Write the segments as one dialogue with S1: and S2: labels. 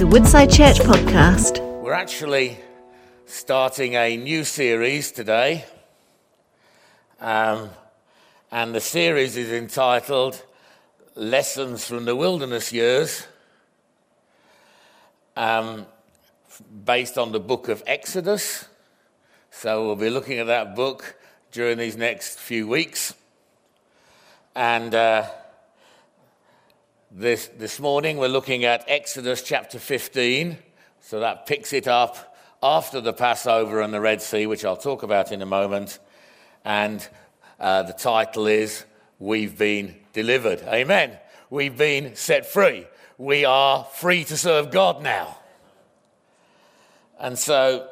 S1: is a Woodside Church podcast.
S2: We're actually starting a new series today. Um, and the series is entitled Lessons from the Wilderness Years, um, based on the book of Exodus. So we'll be looking at that book during these next few weeks. And uh, this, this morning we're looking at Exodus chapter 15. So that picks it up after the Passover and the Red Sea, which I'll talk about in a moment. And uh, the title is We've Been Delivered. Amen. We've been set free. We are free to serve God now. And so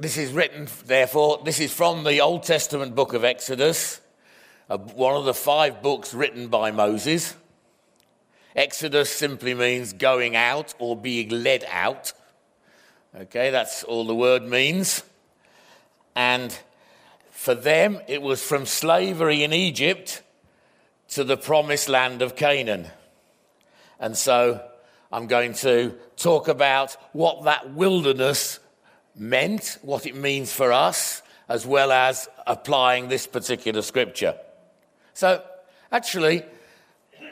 S2: this is written, therefore, this is from the Old Testament book of Exodus, one of the five books written by Moses. Exodus simply means going out or being led out. Okay, that's all the word means. And for them, it was from slavery in Egypt to the promised land of Canaan. And so I'm going to talk about what that wilderness meant, what it means for us, as well as applying this particular scripture. So, actually,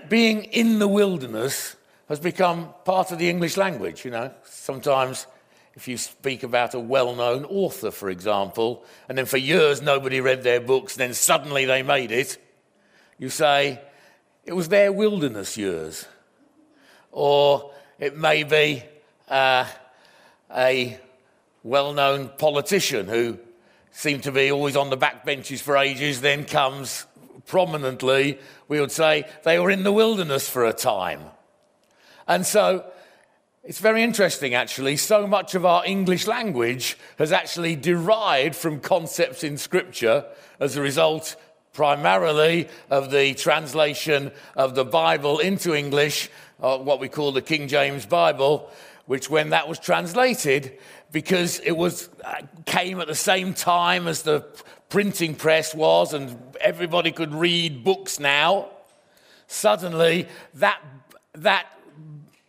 S2: being in the wilderness has become part of the English language. You know, sometimes if you speak about a well known author, for example, and then for years nobody read their books, then suddenly they made it, you say, it was their wilderness years. Or it may be uh, a well known politician who seemed to be always on the back benches for ages, then comes prominently, we would say they were in the wilderness for a time. And so it's very interesting, actually. So much of our English language has actually derived from concepts in Scripture as a result, primarily, of the translation of the Bible into English, uh, what we call the King James Bible, which, when that was translated, because it was uh, came at the same time as the printing press was and everybody could read books now suddenly that that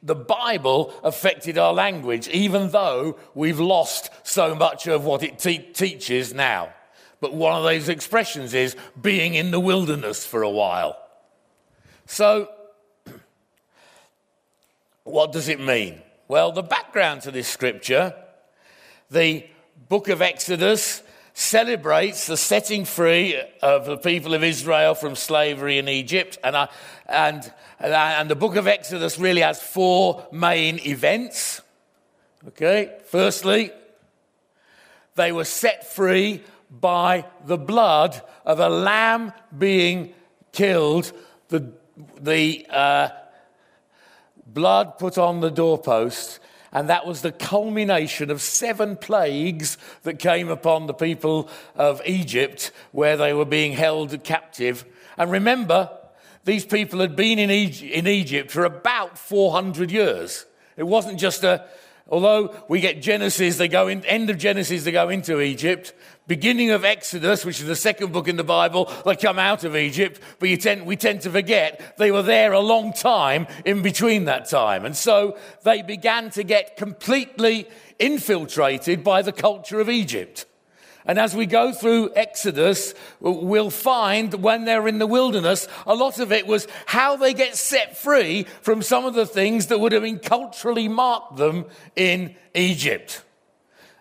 S2: the bible affected our language even though we've lost so much of what it te- teaches now. But one of those expressions is being in the wilderness for a while. So what does it mean well the background to this scripture the book of Exodus celebrates the setting free of the people of Israel from slavery in Egypt. And, uh, and, and the book of Exodus really has four main events. Okay, firstly, they were set free by the blood of a lamb being killed, the, the uh, blood put on the doorpost and that was the culmination of seven plagues that came upon the people of Egypt where they were being held captive. And remember, these people had been in Egypt for about 400 years. It wasn't just a, although we get Genesis, they go in, end of Genesis, they go into Egypt beginning of Exodus, which is the second book in the Bible, they come out of Egypt, but tend, we tend to forget they were there a long time in between that time. And so they began to get completely infiltrated by the culture of Egypt. And as we go through Exodus, we'll find when they're in the wilderness, a lot of it was how they get set free from some of the things that would have been culturally marked them in Egypt.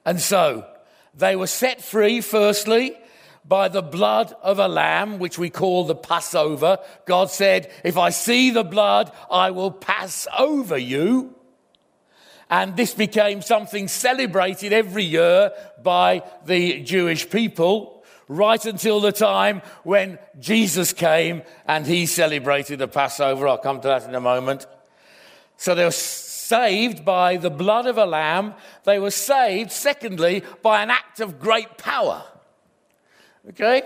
S2: And so, they were set free, firstly, by the blood of a lamb, which we call the Passover. God said, If I see the blood, I will pass over you. And this became something celebrated every year by the Jewish people, right until the time when Jesus came and he celebrated the Passover. I'll come to that in a moment. So they were saved by the blood of a lamb. They were saved, secondly, by an act of great power. Okay?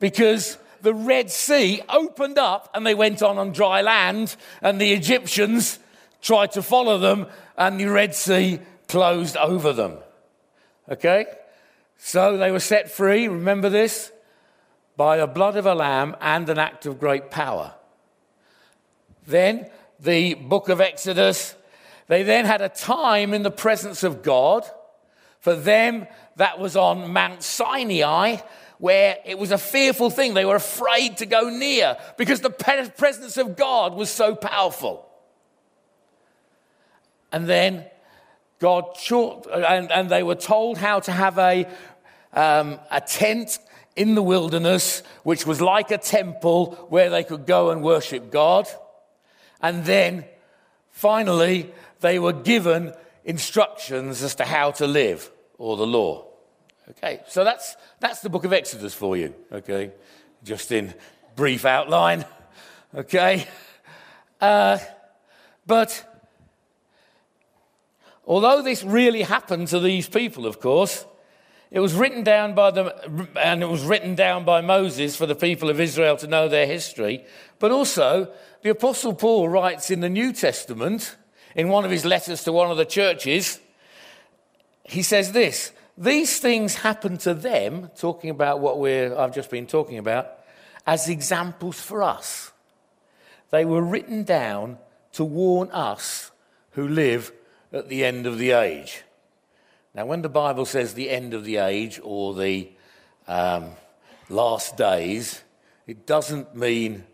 S2: Because the Red Sea opened up and they went on on dry land, and the Egyptians tried to follow them, and the Red Sea closed over them. Okay? So they were set free, remember this? By the blood of a lamb and an act of great power. Then the book of Exodus, they then had a time in the presence of God. For them, that was on Mount Sinai, where it was a fearful thing. They were afraid to go near because the presence of God was so powerful. And then God short, and, and they were told how to have a, um, a tent in the wilderness, which was like a temple where they could go and worship God. And then finally, they were given instructions as to how to live or the law. Okay, so that's, that's the book of Exodus for you, okay? Just in brief outline, okay? Uh, but although this really happened to these people, of course, it was written down by them, and it was written down by Moses for the people of Israel to know their history. But also, the Apostle Paul writes in the New Testament, in one of his letters to one of the churches, he says this These things happened to them, talking about what we're, I've just been talking about, as examples for us. They were written down to warn us who live at the end of the age. Now, when the Bible says the end of the age or the um, last days, it doesn't mean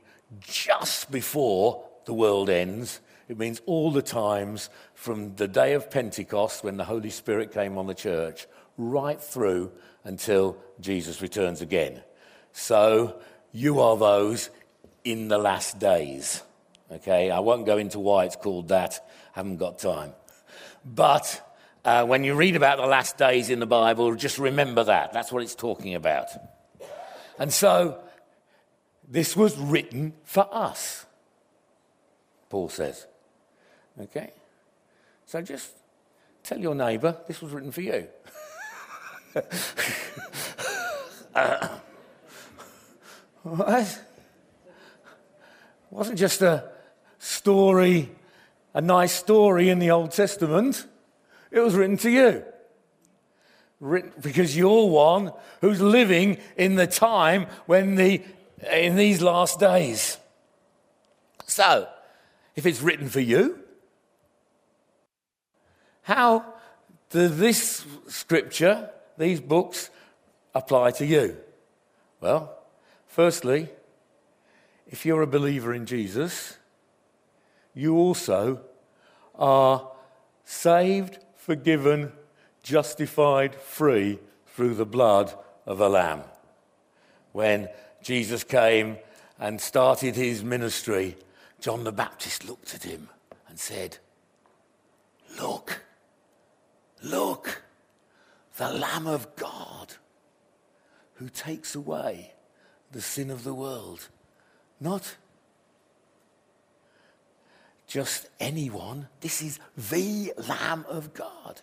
S2: just before the world ends. It means all the times from the day of Pentecost when the Holy Spirit came on the church right through until Jesus returns again. So you are those in the last days. Okay, I won't go into why it's called that, I haven't got time. But uh, when you read about the last days in the Bible, just remember that. That's what it's talking about. And so, this was written for us, Paul says. Okay? So just tell your neighbour this was written for you. uh? It wasn't just a story, a nice story in the Old Testament. It was written to you. Written, because you're one who's living in the time when the, in these last days. So, if it's written for you, how does this scripture, these books, apply to you? Well, firstly, if you're a believer in Jesus, you also are saved forgiven, justified, free through the blood of a lamb. When Jesus came and started his ministry, John the Baptist looked at him and said, Look, look, the Lamb of God who takes away the sin of the world. Not just anyone. This is the Lamb of God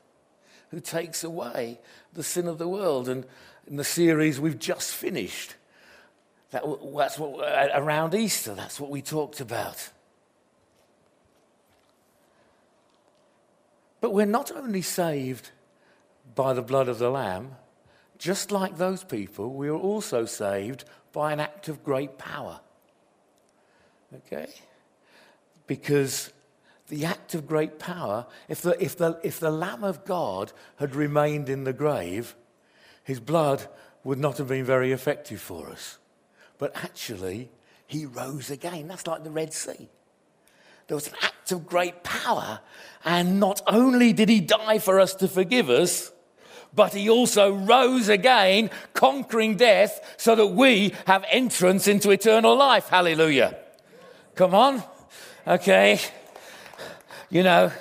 S2: who takes away the sin of the world. And in the series we've just finished, that, that's what, uh, around Easter, that's what we talked about. But we're not only saved by the blood of the Lamb, just like those people, we are also saved by an act of great power. Okay? Because the act of great power, if the, if, the, if the Lamb of God had remained in the grave, his blood would not have been very effective for us. But actually, he rose again. That's like the Red Sea. There was an act of great power, and not only did he die for us to forgive us, but he also rose again, conquering death, so that we have entrance into eternal life. Hallelujah. Come on. Okay? You know,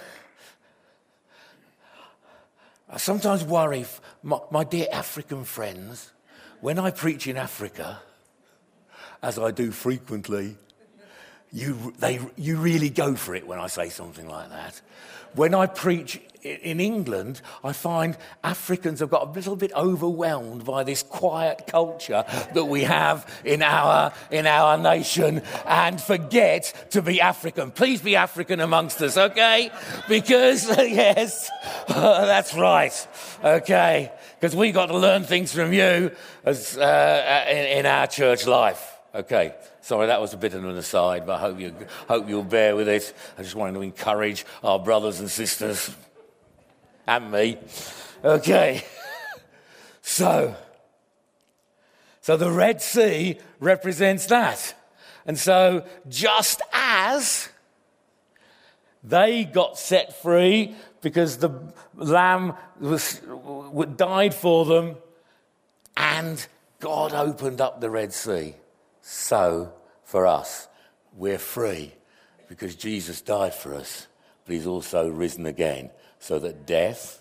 S2: I sometimes worry, my, my dear African friends, when I preach in Africa, as I do frequently, you, they, you really go for it when I say something like that. When I preach in England, I find Africans have got a little bit overwhelmed by this quiet culture that we have in our, in our nation and forget to be African. Please be African amongst us, okay? Because, yes, that's right, okay? Because we got to learn things from you as, uh, in, in our church life, Okay, sorry that was a bit of an aside, but I hope, you, hope you'll bear with it. I just wanted to encourage our brothers and sisters and me. Okay, so, so the Red Sea represents that. And so, just as they got set free because the lamb was, died for them, and God opened up the Red Sea. So, for us, we're free because Jesus died for us, but he's also risen again so that death,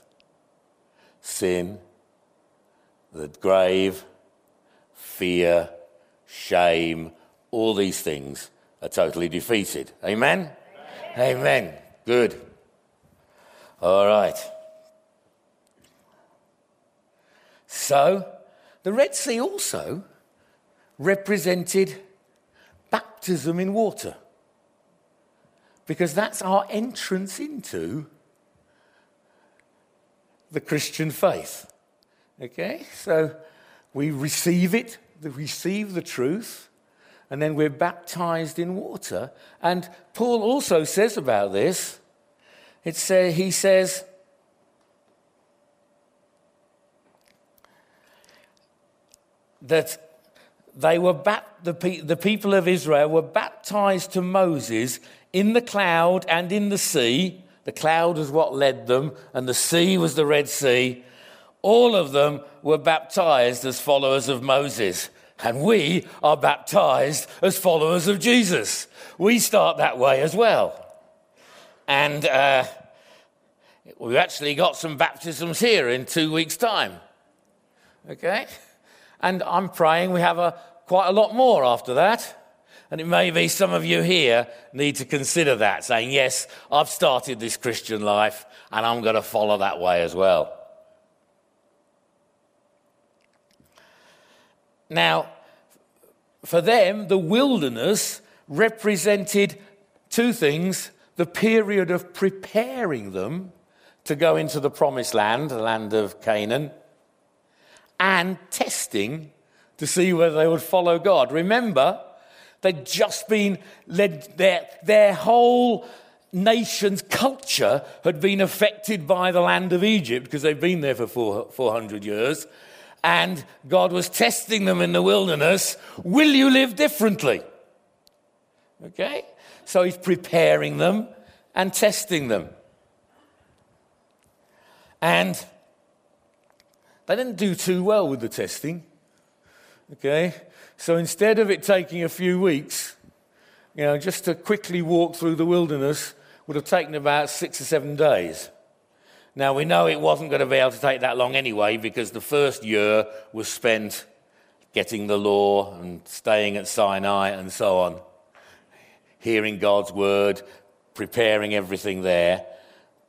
S2: sin, the grave, fear, shame, all these things are totally defeated. Amen? Amen. Amen. Good. All right. So, the Red Sea also represented baptism in water because that's our entrance into the Christian faith. Okay? So we receive it, we receive the truth, and then we're baptized in water. And Paul also says about this, it say, he says, that they were the, pe- the people of Israel were baptized to Moses in the cloud and in the sea. The cloud was what led them, and the sea was the Red Sea. All of them were baptized as followers of Moses. And we are baptized as followers of Jesus. We start that way as well. And uh, we've actually got some baptisms here in two weeks' time. Okay? And I'm praying we have a, quite a lot more after that. And it may be some of you here need to consider that, saying, Yes, I've started this Christian life and I'm going to follow that way as well. Now, for them, the wilderness represented two things the period of preparing them to go into the promised land, the land of Canaan, and testing to see whether they would follow God. Remember, they'd just been led, their, their whole nation's culture had been affected by the land of Egypt because they've been there for four, 400 years. And God was testing them in the wilderness. Will you live differently? Okay? So he's preparing them and testing them. And they didn't do too well with the testing. Okay? So instead of it taking a few weeks, you know, just to quickly walk through the wilderness would have taken about six or seven days. Now, we know it wasn't going to be able to take that long anyway because the first year was spent getting the law and staying at Sinai and so on, hearing God's word, preparing everything there.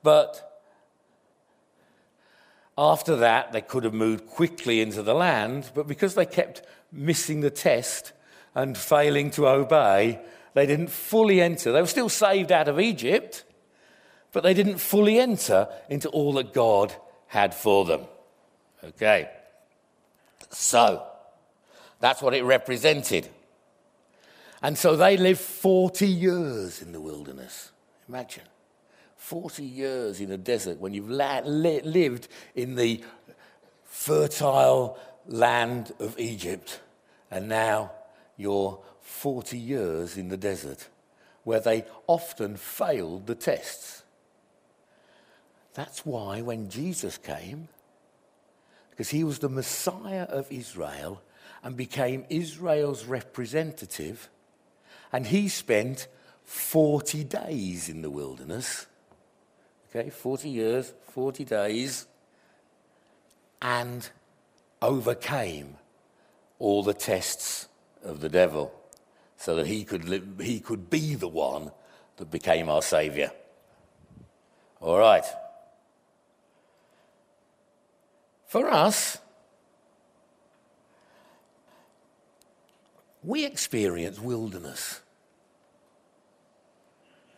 S2: But after that, they could have moved quickly into the land, but because they kept missing the test and failing to obey, they didn't fully enter. They were still saved out of Egypt, but they didn't fully enter into all that God had for them. Okay. So, that's what it represented. And so they lived 40 years in the wilderness. Imagine. 40 years in a desert when you've la- li- lived in the fertile land of Egypt, and now you're 40 years in the desert where they often failed the tests. That's why when Jesus came, because he was the Messiah of Israel and became Israel's representative, and he spent 40 days in the wilderness okay, 40 years, 40 days, and overcame all the tests of the devil so that he could, he could be the one that became our Savior. All right. For us, we experience wilderness.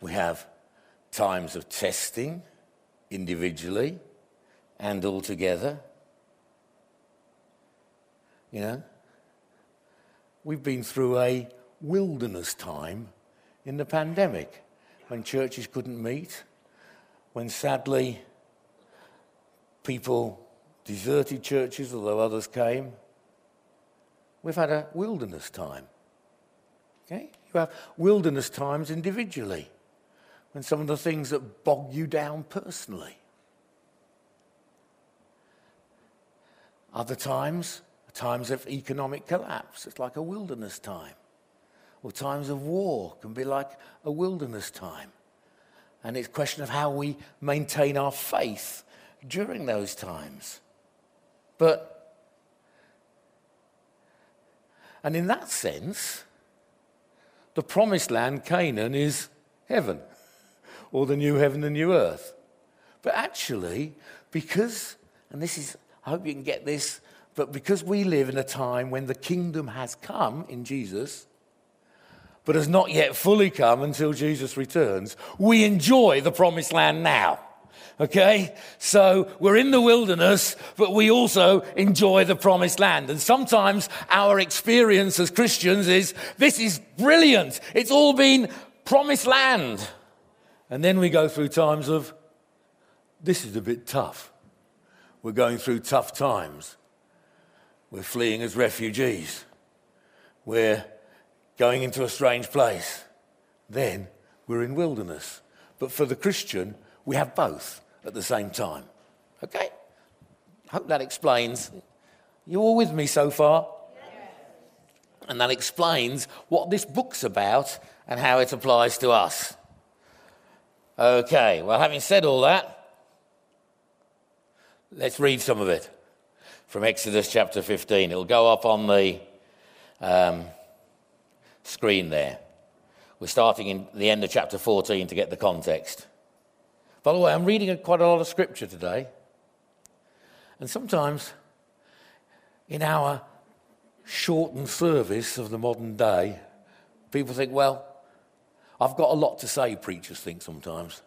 S2: We have times of testing individually and all together. You know? we've been through a wilderness time in the pandemic when churches couldn't meet, when sadly people deserted churches, although others came. We've had a wilderness time. Okay? You have wilderness times individually when some of the things that bog you down personally. Other times, times of economic collapse, it's like a wilderness time. Or times of war can be like a wilderness time. And it's a question of how we maintain our faith during those times. But, and in that sense, the promised land, Canaan, is heaven, or the new heaven and new earth. But actually, because, and this is, I hope you can get this, but because we live in a time when the kingdom has come in Jesus, but has not yet fully come until Jesus returns, we enjoy the promised land now. Okay? So we're in the wilderness, but we also enjoy the promised land. And sometimes our experience as Christians is this is brilliant. It's all been promised land. And then we go through times of this is a bit tough. We're going through tough times. We're fleeing as refugees. We're going into a strange place. Then we're in wilderness. But for the Christian, we have both at the same time. Okay? Hope that explains. You all with me so far? Yes. And that explains what this book's about and how it applies to us. Okay, well, having said all that, let's read some of it from Exodus chapter 15. It'll go up on the um, screen there. We're starting in the end of chapter 14 to get the context. By the way, I'm reading quite a lot of scripture today. And sometimes in our shortened service of the modern day, people think, well, I've got a lot to say, preachers think sometimes.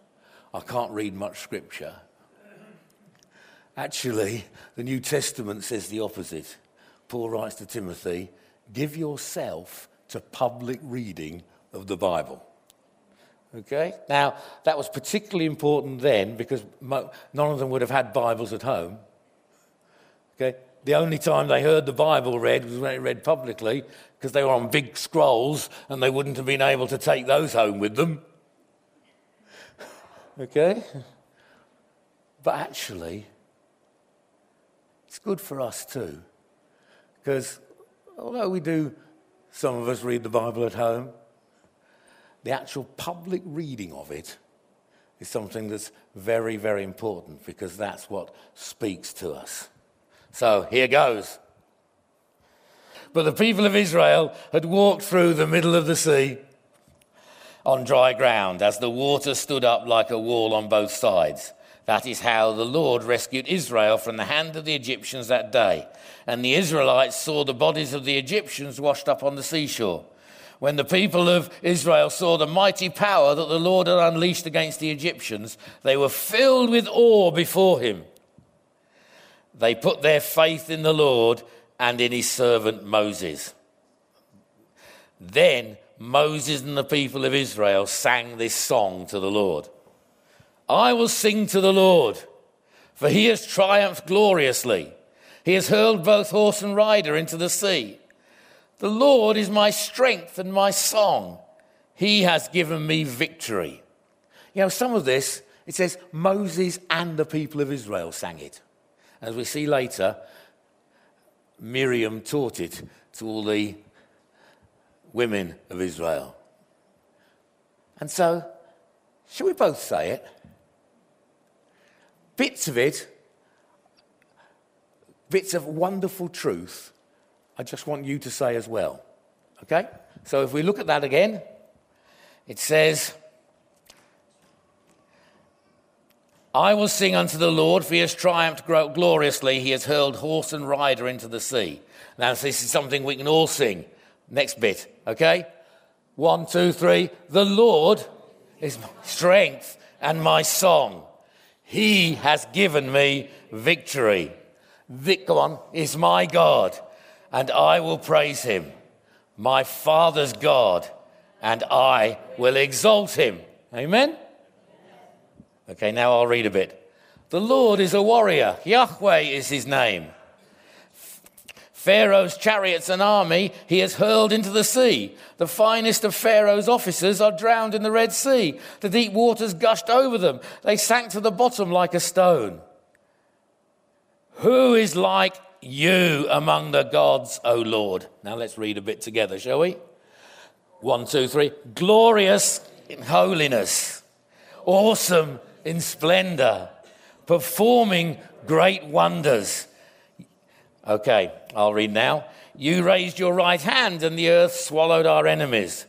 S2: I can't read much scripture. Actually, the New Testament says the opposite. Paul writes to Timothy, give yourself to public reading of the Bible. Okay? Now, that was particularly important then because mo- none of them would have had Bibles at home. Okay? The only time they heard the Bible read was when it read publicly because they were on big scrolls and they wouldn't have been able to take those home with them. Okay? But actually, it's good for us too. Because although we do some of us read the Bible at home. The actual public reading of it is something that's very, very important because that's what speaks to us. So here goes. But the people of Israel had walked through the middle of the sea on dry ground as the water stood up like a wall on both sides. That is how the Lord rescued Israel from the hand of the Egyptians that day. And the Israelites saw the bodies of the Egyptians washed up on the seashore. When the people of Israel saw the mighty power that the Lord had unleashed against the Egyptians, they were filled with awe before him. They put their faith in the Lord and in his servant Moses. Then Moses and the people of Israel sang this song to the Lord. I will sing to the Lord, for he has triumphed gloriously. He has hurled both horse and rider into the sea. The Lord is my strength and my song. He has given me victory. You know, some of this, it says Moses and the people of Israel sang it. As we see later, Miriam taught it to all the women of Israel. And so, shall we both say it? bits of it, bits of wonderful truth, I just want you to say as well. Okay? So if we look at that again, it says, I will sing unto the Lord, for he has triumphed gloriously. He has hurled horse and rider into the sea. Now, this is something we can all sing. Next bit, okay? One, two, three. The Lord is my strength and my song. He has given me victory. Vic, go on, is my God, and I will praise him. my father's God, and I will exalt him. Amen? Okay, now I'll read a bit. The Lord is a warrior, Yahweh is his name. Pharaoh's chariots and army he has hurled into the sea. The finest of Pharaoh's officers are drowned in the Red Sea. The deep waters gushed over them. They sank to the bottom like a stone. Who is like you among the gods, O Lord? Now let's read a bit together, shall we? One, two, three. Glorious in holiness, awesome in splendor, performing great wonders. Okay, I'll read now. You raised your right hand, and the earth swallowed our enemies.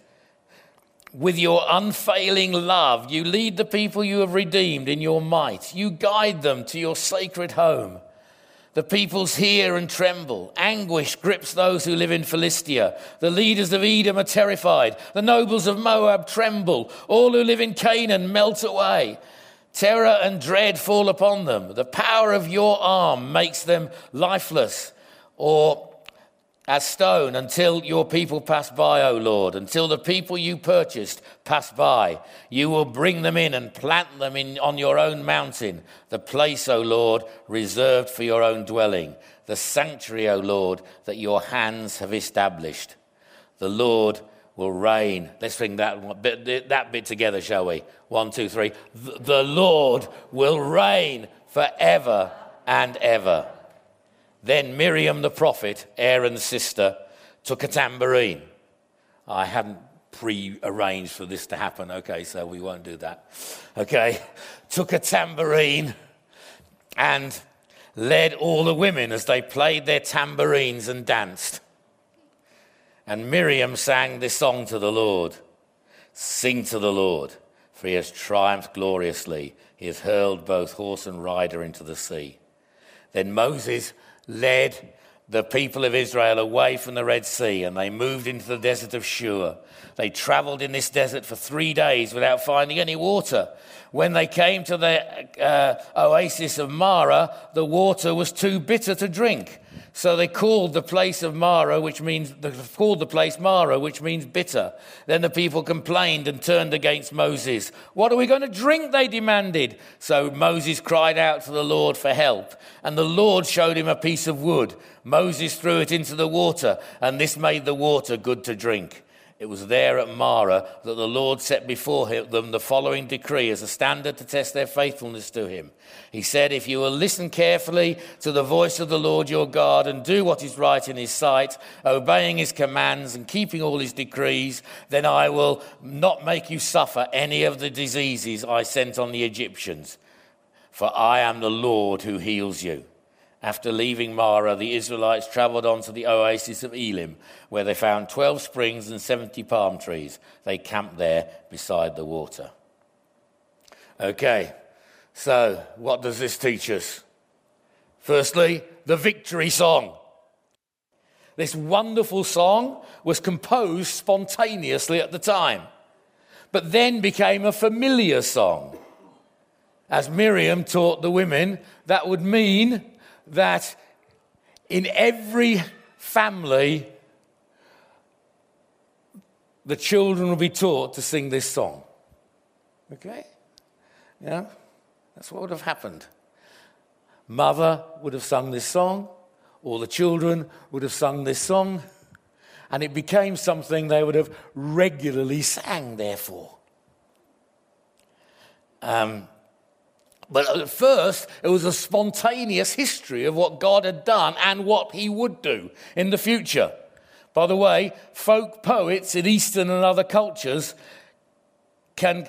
S2: With your unfailing love, you lead the people you have redeemed in your might. You guide them to your sacred home. The peoples hear and tremble. Anguish grips those who live in Philistia. The leaders of Edom are terrified. The nobles of Moab tremble. All who live in Canaan melt away. Terror and dread fall upon them. The power of your arm makes them lifeless or as stone until your people pass by, O Lord, until the people you purchased pass by. You will bring them in and plant them in, on your own mountain, the place, O Lord, reserved for your own dwelling, the sanctuary, O Lord, that your hands have established. The Lord will reign. Let's sing that bit, that bit together, shall we? One, two, three. The Lord will reign forever and ever. Then Miriam the prophet, Aaron's sister, took a tambourine. I hadn't pre arranged for this to happen, okay, so we won't do that. Okay, took a tambourine and led all the women as they played their tambourines and danced. And Miriam sang this song to the Lord Sing to the Lord, for he has triumphed gloriously. He has hurled both horse and rider into the sea. Then Moses led the people of Israel away from the Red Sea and they moved into the desert of Shur. They traveled in this desert for three days without finding any water. When they came to the uh, oasis of Marah, the water was too bitter to drink. So they called the place of Marah, which means they called the place Marah, which means bitter. Then the people complained and turned against Moses. What are we going to drink? They demanded. So Moses cried out to the Lord for help, and the Lord showed him a piece of wood. Moses threw it into the water, and this made the water good to drink. It was there at Marah that the Lord set before them the following decree as a standard to test their faithfulness to him. He said, If you will listen carefully to the voice of the Lord your God and do what is right in his sight, obeying his commands and keeping all his decrees, then I will not make you suffer any of the diseases I sent on the Egyptians. For I am the Lord who heals you. After leaving Marah, the Israelites traveled on to the oasis of Elim, where they found 12 springs and 70 palm trees. They camped there beside the water. Okay, so what does this teach us? Firstly, the victory song. This wonderful song was composed spontaneously at the time, but then became a familiar song. As Miriam taught the women, that would mean that in every family, the children will be taught to sing this song. Okay? Yeah? That's what would have happened. Mother would have sung this song, all the children would have sung this song, and it became something they would have regularly sang, therefore. Um, but at first, it was a spontaneous history of what God had done and what he would do in the future. By the way, folk poets in Eastern and other cultures can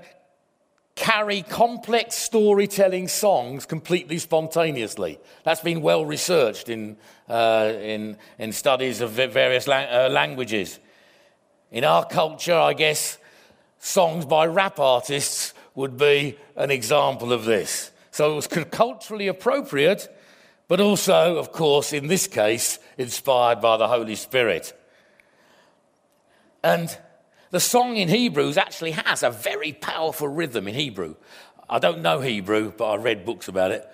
S2: carry complex storytelling songs completely spontaneously. That's been well researched in, uh, in, in studies of various uh, languages. In our culture, I guess songs by rap artists would be an example of this. So it was culturally appropriate, but also, of course, in this case, inspired by the Holy Spirit. And the song in Hebrews actually has a very powerful rhythm in Hebrew. I don't know Hebrew, but I read books about it.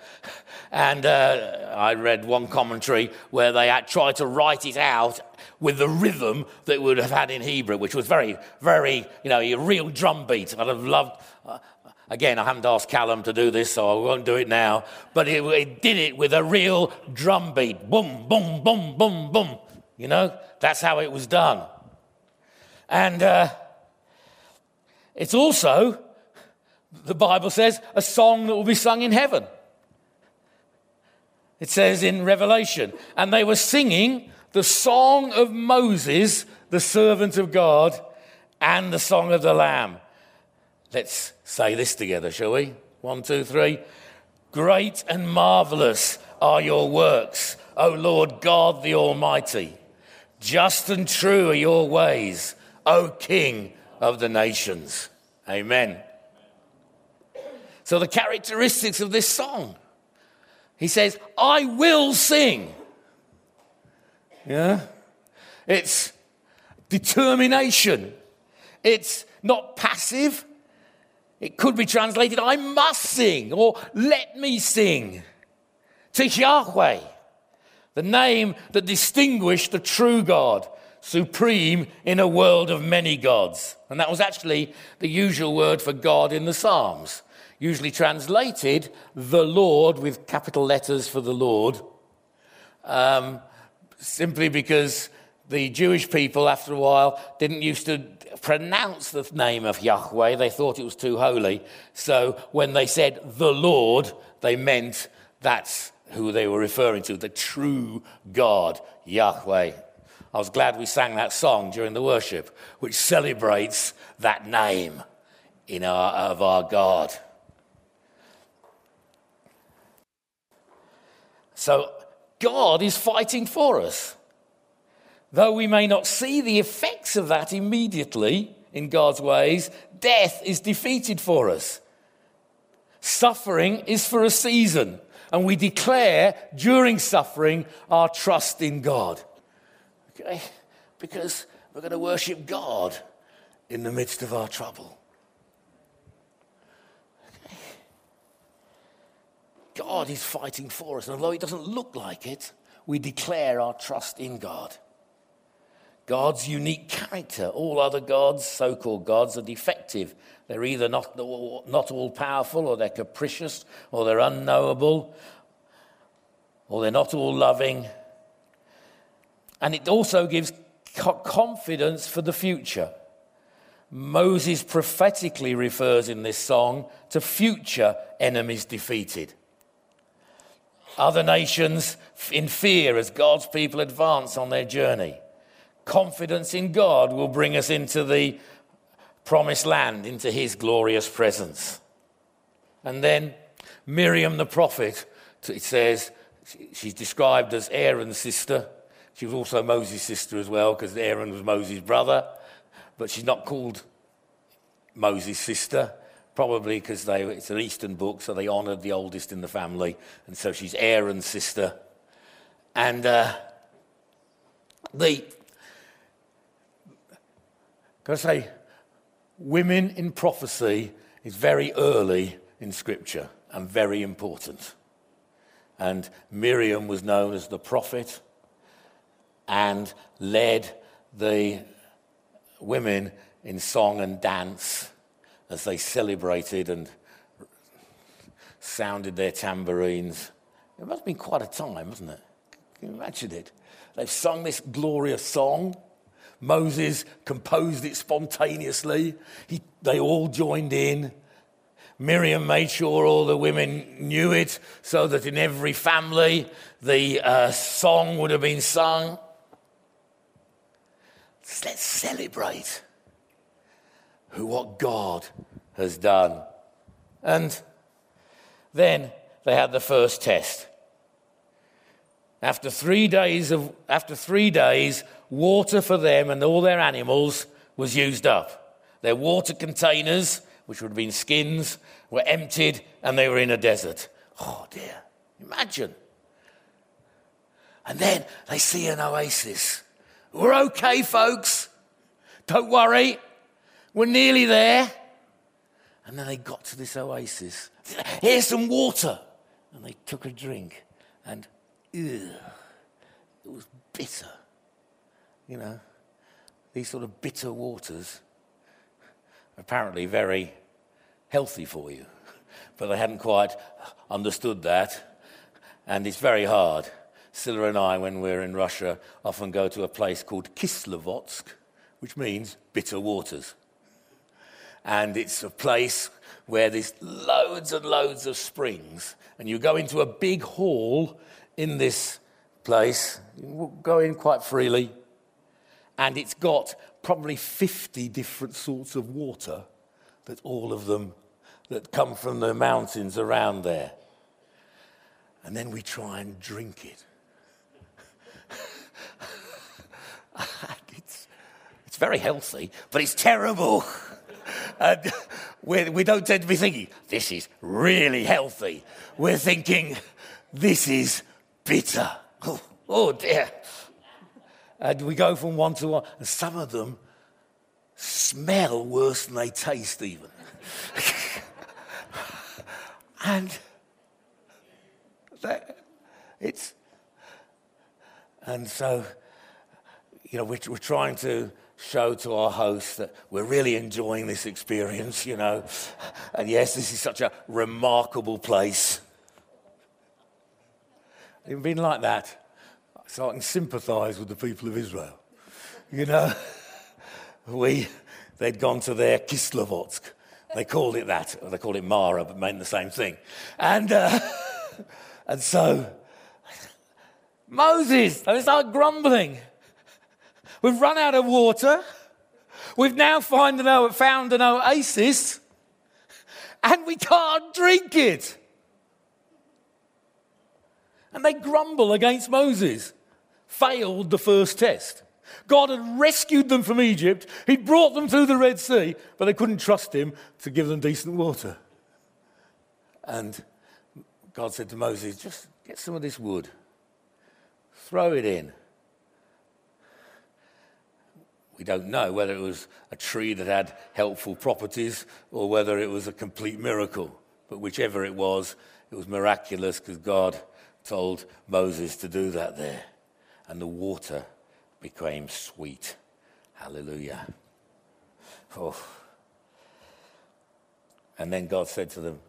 S2: And uh, I read one commentary where they had tried to write it out with the rhythm that would have had in Hebrew, which was very, very, you know, a real drum beat. I'd have loved, again, I haven't asked Callum to do this, so I won't do it now, but it, it did it with a real drum beat. Boom, boom, boom, boom, boom. You know, that's how it was done. And uh, it's also, the Bible says, a song that will be sung in heaven. It says in Revelation, and they were singing the song of Moses, the servant of God, and the song of the Lamb. Let's say this together, shall we? One, two, three. Great and marvelous are your works, O Lord God the Almighty. Just and true are your ways, O King of the nations. Amen. So, the characteristics of this song he says, I will sing. Yeah? It's determination. It's not passive. It could be translated, I must sing, or let me sing. To Yahweh, the name that distinguished the true God, supreme in a world of many gods. And that was actually the usual word for God in the Psalms usually translated the Lord with capital letters for the Lord, um, simply because the Jewish people, after a while, didn't used to pronounce the name of Yahweh. They thought it was too holy. So when they said the Lord, they meant that's who they were referring to, the true God, Yahweh. I was glad we sang that song during the worship, which celebrates that name in our, of our God. So God is fighting for us. Though we may not see the effects of that immediately in God's ways, death is defeated for us. Suffering is for a season, and we declare during suffering our trust in God. Okay? Because we're going to worship God in the midst of our trouble. God is fighting for us. And although it doesn't look like it, we declare our trust in God. God's unique character. All other gods, so called gods, are defective. They're either not, not all powerful, or they're capricious, or they're unknowable, or they're not all loving. And it also gives confidence for the future. Moses prophetically refers in this song to future enemies defeated other nations in fear as God's people advance on their journey. Confidence in God will bring us into the promised land, into his glorious presence. And then Miriam the prophet, it says, she's described as Aaron's sister. She was also Moses' sister as well, because Aaron was Moses' brother. But she's not called Moses' sister probably because it's an Eastern book, so they honored the oldest in the family. And so she's Aaron's sister. And uh, the, can I say, women in prophecy is very early in Scripture and very important. And Miriam was known as the prophet and led the women in song and dance as they celebrated and sounded their tambourines. It must have been quite a time, wasn't it? Can you imagine it? They've sung this glorious song. Moses composed it spontaneously. He, they all joined in. Miriam made sure all the women knew it so that in every family the uh, song would have been sung. Let's celebrate who what God has done. And then they had the first test. After three days of after three days, water for them and all their animals was used up. Their water containers, which would have been skins, were emptied and they were in a desert. Oh dear. Imagine. And then they see an oasis. We're okay, folks. Don't worry. We're nearly there. And then they got to this oasis. Here's some water. And they took a drink. And, ew, it was bitter. You know, these sort of bitter waters, apparently very healthy for you. But they hadn't quite understood that. And it's very hard. Scylla and I, when we're in Russia, often go to a place called Kislovodsk, which means bitter waters and it's a place where there's loads and loads of springs. And you go into a big hall in this place, you go in quite freely, and it's got probably 50 different sorts of water that all of them that come from the mountains around there. And then we try and drink it. it's, it's very healthy, but it's terrible. And we, we don't tend to be thinking, this is really healthy. We're thinking, this is bitter. Oh, oh dear. And we go from one to one, and some of them smell worse than they taste, even. and that, it's, and so, you know, we're, we're trying to show to our host that we're really enjoying this experience, you know. And yes, this is such a remarkable place. It's been like that. So I can sympathize with the people of Israel. You know, we, they'd gone to their Kislovodsk. They called it that. They called it Marah, but meant the same thing. And, uh, and so, Moses, they start grumbling. We've run out of water. We've now an, found an oasis and we can't drink it. And they grumble against Moses. Failed the first test. God had rescued them from Egypt. He'd brought them through the Red Sea, but they couldn't trust him to give them decent water. And God said to Moses, just get some of this wood, throw it in. We don't know whether it was a tree that had helpful properties or whether it was a complete miracle. But whichever it was, it was miraculous because God told Moses to do that there. And the water became sweet. Hallelujah. Oh. And then God said to them,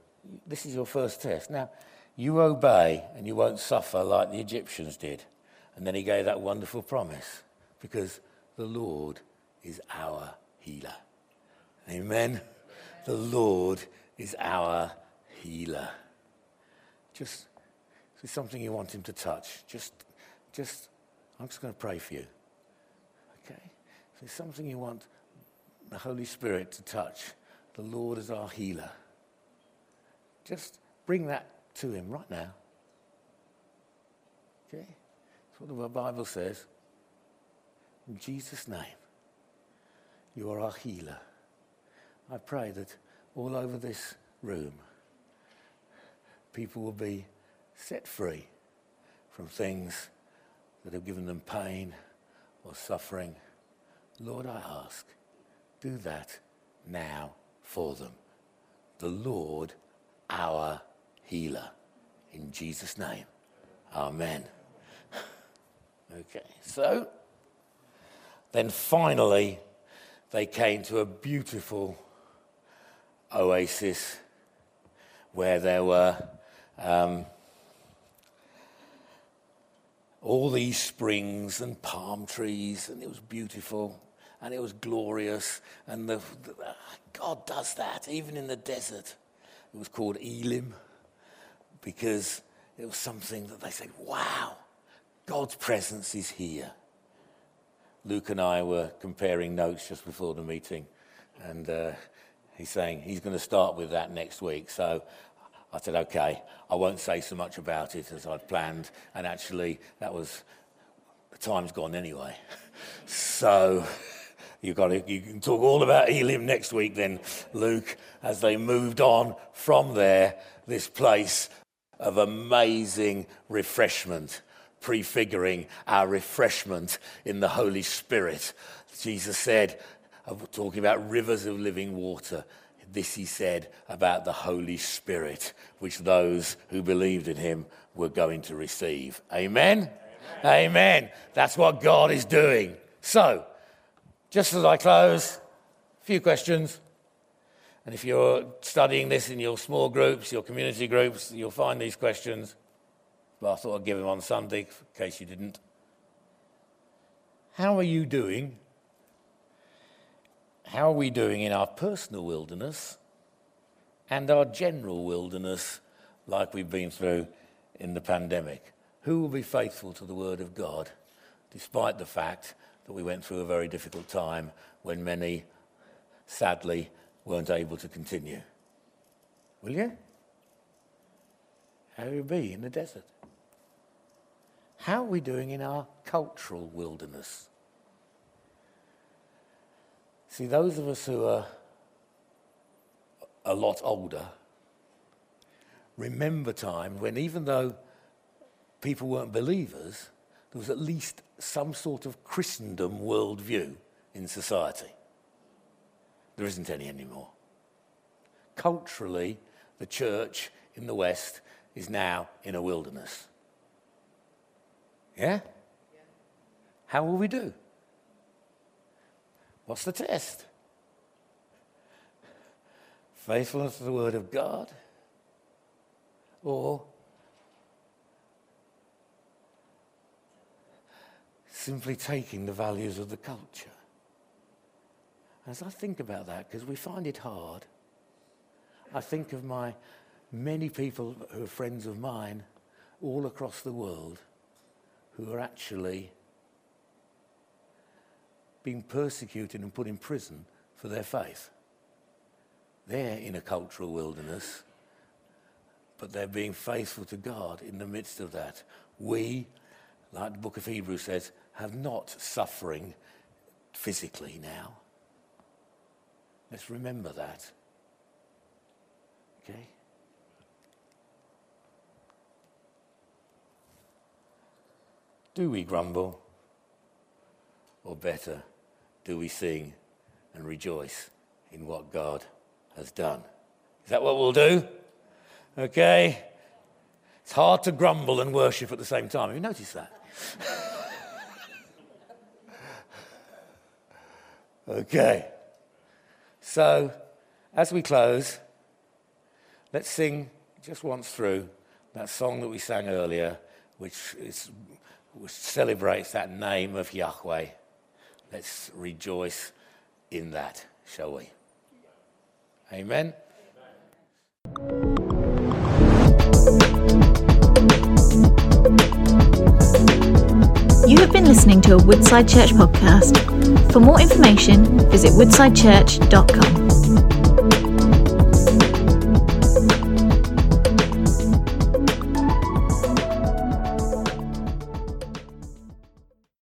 S2: This is your first test. Now, you obey and you won't suffer like the Egyptians did. And then he gave that wonderful promise because the Lord is our healer. Amen. The Lord is our healer. Just, it's something you want him to touch. Just, just, I'm just going to pray for you. Okay? If it's something you want the Holy Spirit to touch, the Lord is our healer. Just bring that to him right now. Okay? That's what the Bible says. In Jesus' name, you are our healer. I pray that all over this room, people will be set free from things that have given them pain or suffering. Lord, I ask, do that now for them. The Lord, our healer. In Jesus' name. Amen. Okay, so then finally, they came to a beautiful oasis where there were um, all these springs and palm trees, and it was beautiful and it was glorious. And the, the, God does that even in the desert. It was called Elim because it was something that they said, wow, God's presence is here. Luke and I were comparing notes just before the meeting, and uh, he's saying he's going to start with that next week. So I said, okay, I won't say so much about it as I'd planned, and actually, that was the time's gone anyway. so you've got to, you can talk all about Elim next week, then, Luke, as they moved on from there, this place of amazing refreshment prefiguring our refreshment in the Holy Spirit. Jesus said, talking about rivers of living water, this he said about the Holy Spirit, which those who believed in him were going to receive. Amen? Amen. Amen. That's what God is doing. So, just as I close, a few questions. And if you're studying this in your small groups, your community groups, you'll find these questions. But I thought I'd give them on Sunday in case you didn't. How are you doing? How are we doing in our personal wilderness and our general wilderness, like we've been through in the pandemic? Who will be faithful to the Word of God, despite the fact that we went through a very difficult time when many, sadly, weren't able to continue. Will you? How will you be in the desert? How are we doing in our cultural wilderness? See, those of us who are a lot older remember time when, even though people weren't believers, there was at least some sort of Christendom worldview in society. There isn't any anymore. Culturally, the church in the West is now in a wilderness. Yeah? How will we do? What's the test? Faithfulness to the Word of God or simply taking the values of the culture? As I think about that, because we find it hard, I think of my many people who are friends of mine all across the world who are actually being persecuted and put in prison for their faith. They're in a cultural wilderness, but they're being faithful to God in the midst of that. We, like the book of Hebrews says, have not suffering physically now Let's remember that. Okay? Do we grumble? Or better, do we sing and rejoice in what God has done? Is that what we'll do? Okay? It's hard to grumble and worship at the same time. Have you noticed that? okay. So, as we close, let's sing just once through that song that we sang earlier, which, is, which celebrates that name of Yahweh. Let's rejoice in that, shall we? Amen.
S1: You have been listening to a Woodside Church podcast. For more information, visit woodsidechurch.com.